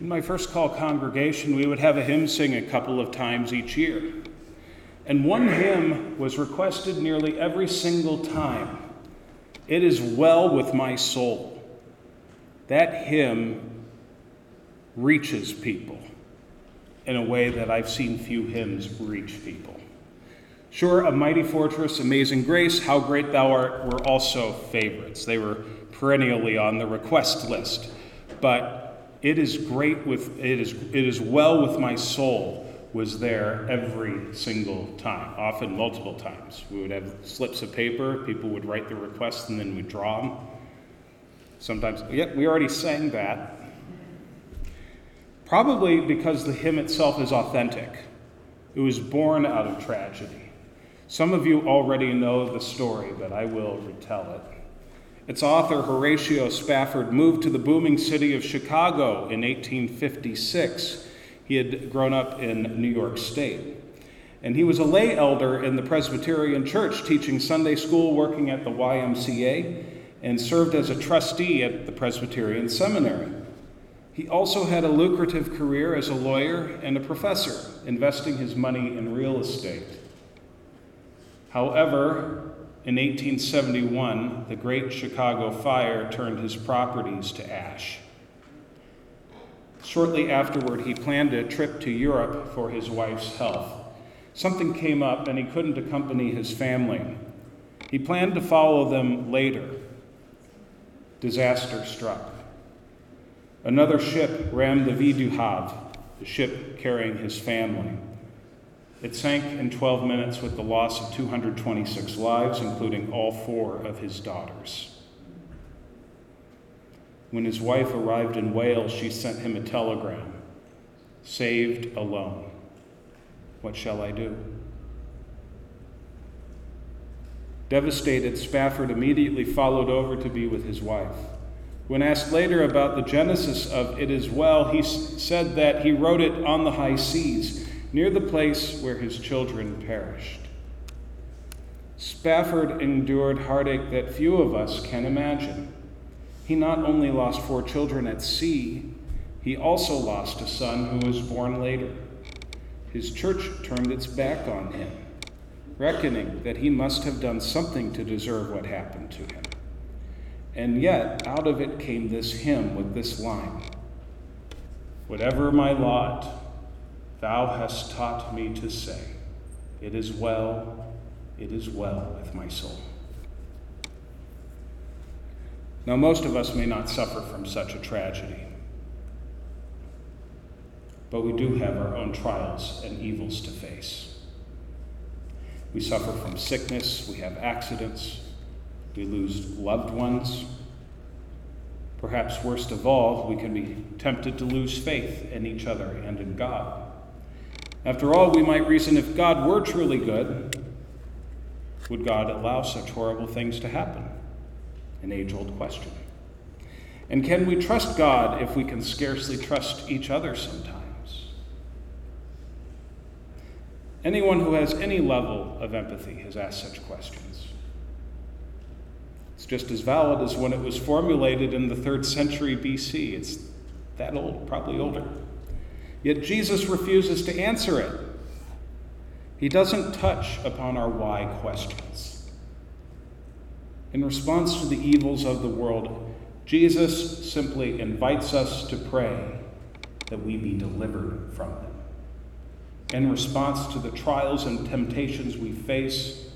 In my first call congregation, we would have a hymn sing a couple of times each year. And one hymn was requested nearly every single time It is well with my soul. That hymn reaches people in a way that I've seen few hymns reach people. Sure, A Mighty Fortress, Amazing Grace, How Great Thou Art were also favorites. They were perennially on the request list. But it is great with it is it is well with my soul was there every single time, often multiple times. We would have slips of paper, people would write the requests, and then we'd draw them. Sometimes, yeah, we already sang that. Probably because the hymn itself is authentic. It was born out of tragedy. Some of you already know the story, but I will retell it. Its author, Horatio Spafford, moved to the booming city of Chicago in 1856. He had grown up in New York State. And he was a lay elder in the Presbyterian Church, teaching Sunday school, working at the YMCA, and served as a trustee at the Presbyterian Seminary. He also had a lucrative career as a lawyer and a professor, investing his money in real estate. However, in 1871, the Great Chicago Fire turned his properties to ash. Shortly afterward, he planned a trip to Europe for his wife's health. Something came up and he couldn't accompany his family. He planned to follow them later. Disaster struck. Another ship rammed the Ville du Havre, the ship carrying his family. It sank in 12 minutes with the loss of 226 lives, including all four of his daughters. When his wife arrived in Wales, she sent him a telegram Saved alone. What shall I do? Devastated, Spafford immediately followed over to be with his wife. When asked later about the genesis of It Is Well, he said that he wrote it on the high seas, near the place where his children perished. Spafford endured heartache that few of us can imagine. He not only lost four children at sea, he also lost a son who was born later. His church turned its back on him, reckoning that he must have done something to deserve what happened to him. And yet, out of it came this hymn with this line Whatever my lot, thou hast taught me to say, It is well, it is well with my soul. Now, most of us may not suffer from such a tragedy, but we do have our own trials and evils to face. We suffer from sickness, we have accidents, we lose loved ones. Perhaps worst of all, we can be tempted to lose faith in each other and in God. After all, we might reason if God were truly good, would God allow such horrible things to happen? An age old question. And can we trust God if we can scarcely trust each other sometimes? Anyone who has any level of empathy has asked such questions. It's just as valid as when it was formulated in the third century BC. It's that old, probably older. Yet Jesus refuses to answer it. He doesn't touch upon our why questions. In response to the evils of the world, Jesus simply invites us to pray that we be delivered from them. In response to the trials and temptations we face,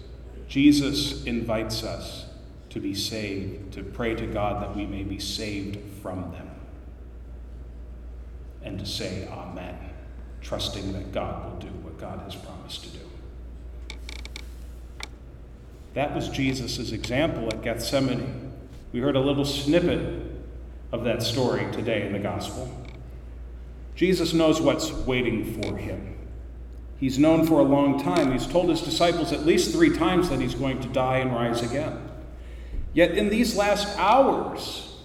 Jesus invites us to be saved, to pray to God that we may be saved from them. And to say Amen, trusting that God will do what God has promised to do. That was Jesus' example at Gethsemane. We heard a little snippet of that story today in the gospel. Jesus knows what's waiting for him. He's known for a long time. He's told his disciples at least three times that he's going to die and rise again. Yet in these last hours,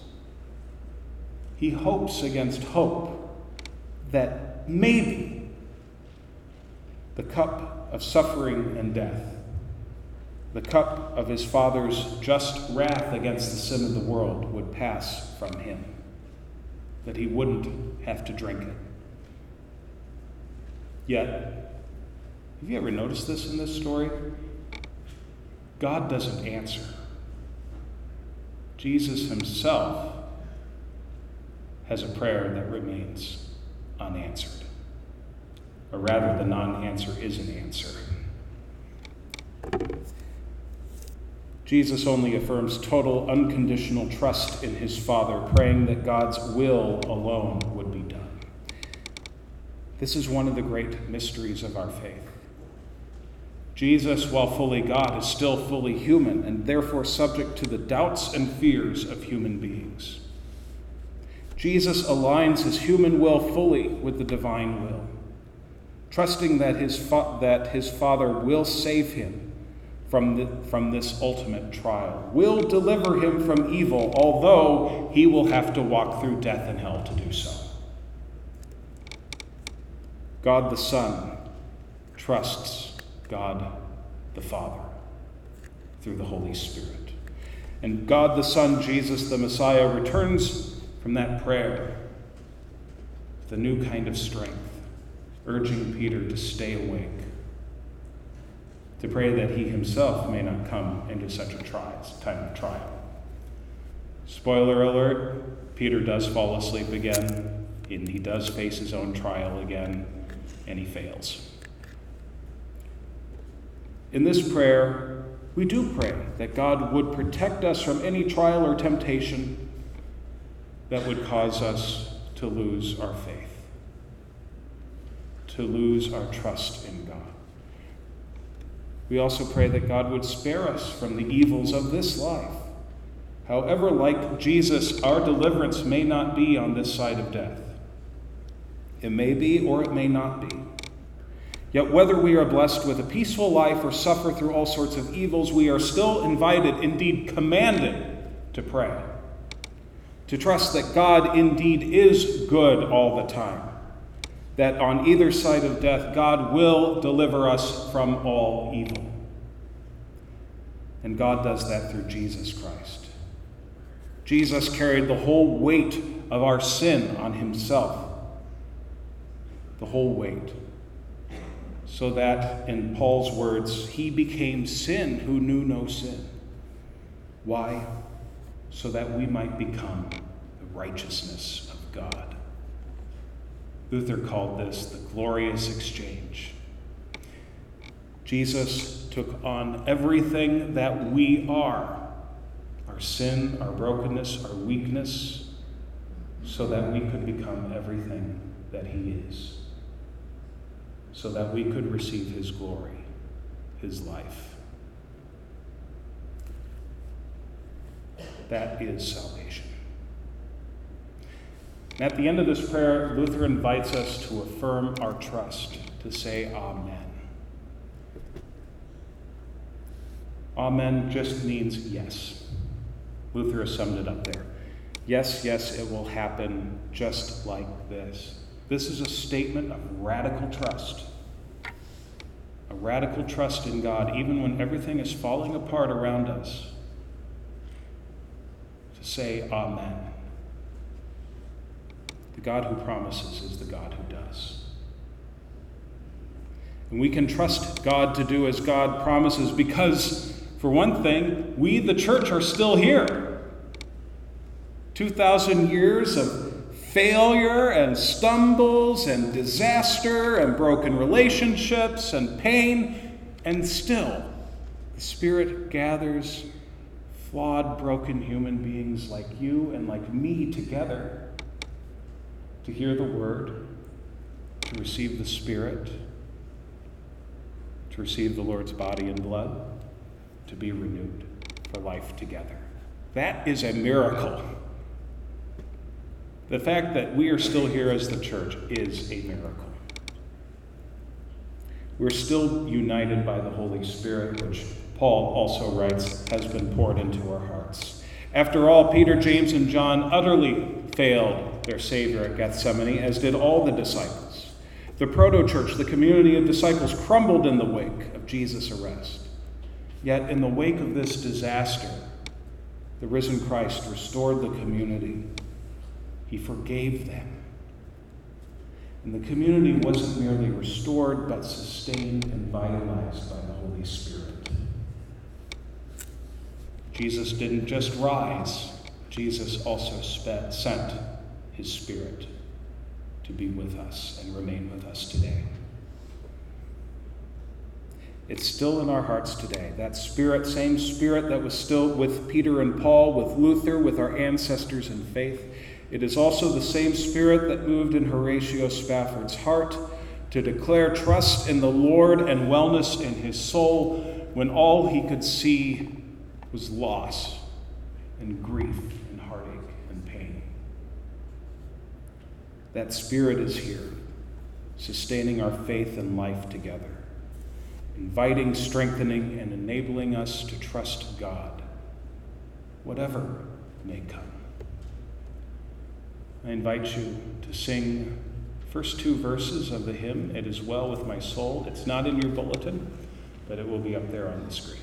he hopes against hope that maybe the cup of suffering and death, the cup of his Father's just wrath against the sin of the world, would pass from him. that he wouldn't have to drink it. Yet, have you ever noticed this in this story? God doesn't answer. Jesus himself has a prayer that remains unanswered. Or rather, the non answer is an answer. Jesus only affirms total, unconditional trust in his Father, praying that God's will alone would be done. This is one of the great mysteries of our faith. Jesus, while fully God, is still fully human and therefore subject to the doubts and fears of human beings. Jesus aligns his human will fully with the divine will, trusting that his, fa- that his Father will save him from, the, from this ultimate trial, will deliver him from evil, although he will have to walk through death and hell to do so. God the Son trusts God the Father through the Holy Spirit. And God the Son, Jesus the Messiah, returns from that prayer with a new kind of strength, urging Peter to stay awake, to pray that he himself may not come into such a time of trial. Spoiler alert Peter does fall asleep again, and he does face his own trial again, and he fails. In this prayer, we do pray that God would protect us from any trial or temptation that would cause us to lose our faith, to lose our trust in God. We also pray that God would spare us from the evils of this life. However, like Jesus, our deliverance may not be on this side of death. It may be or it may not be. Yet, whether we are blessed with a peaceful life or suffer through all sorts of evils, we are still invited, indeed commanded, to pray. To trust that God indeed is good all the time. That on either side of death, God will deliver us from all evil. And God does that through Jesus Christ. Jesus carried the whole weight of our sin on himself. The whole weight so that, in Paul's words, he became sin who knew no sin. Why? So that we might become the righteousness of God. Luther called this the glorious exchange. Jesus took on everything that we are our sin, our brokenness, our weakness so that we could become everything that he is so that we could receive his glory, his life. That is salvation. And at the end of this prayer, Luther invites us to affirm our trust, to say Amen. Amen just means yes. Luther has summed it up there. Yes, yes, it will happen just like this. This is a statement of radical trust. A radical trust in God, even when everything is falling apart around us. To say, Amen. The God who promises is the God who does. And we can trust God to do as God promises because, for one thing, we, the church, are still here. 2,000 years of failure and stumbles and disaster and broken relationships and pain, and still the Spirit gathers flawed, broken human beings like you and like me together to hear the Word, to receive the Spirit, to receive the Lord's body and blood, to be renewed for life together. That is a miracle. The fact that we are still here as the church is a miracle. We're still united by the Holy Spirit, which Paul also writes has been poured into our hearts. After all, Peter, James, and John utterly failed their Savior at Gethsemane, as did all the disciples. The proto church, the community of disciples, crumbled in the wake of Jesus' arrest. Yet, in the wake of this disaster, the risen Christ restored the community He forgave them. And the community wasn't merely restored, but sustained and vitalized by the Holy Spirit. Jesus didn't just rise, Jesus also sent his Spirit to be with us and remain with us today. It's still in our hearts today. That spirit, same spirit that was still with Peter and Paul, with Luther, with our ancestors in faith. It is also the same spirit that moved in Horatio Spafford's heart to declare trust in the Lord and wellness in his soul when all he could see was loss and grief and heartache and pain. That spirit is here, sustaining our faith and life together inviting, strengthening, and enabling us to trust God, whatever may come. I invite you to sing first two verses of the hymn, It Is Well With My Soul. It's not in your bulletin, but it will be up there on the screen.